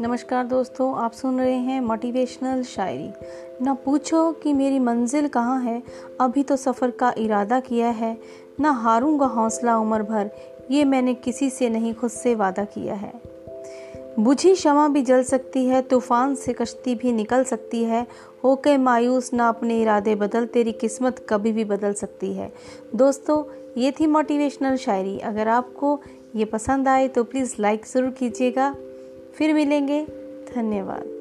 नमस्कार दोस्तों, आप सुन रहे हैं मोटिवेशनल शायरी। ना पूछो कि मेरी मंजिल कहाँ है, अभी तो सफ़र का इरादा किया है। ना हारूँगा हौसला उम्र भर, ये मैंने किसी से नहीं, खुद से वादा किया है। बुझी शमा भी जल सकती है, तूफ़ान से कश्ती भी निकल सकती है। होके मायूस ना अपने इरादे बदल, तेरी किस्मत कभी भी बदल सकती है। दोस्तों, ये थी मोटिवेशनल शायरी। अगर आपको ये पसंद आए तो प्लीज़ लाइक ज़रूर कीजिएगा। फिर मिलेंगे। धन्यवाद।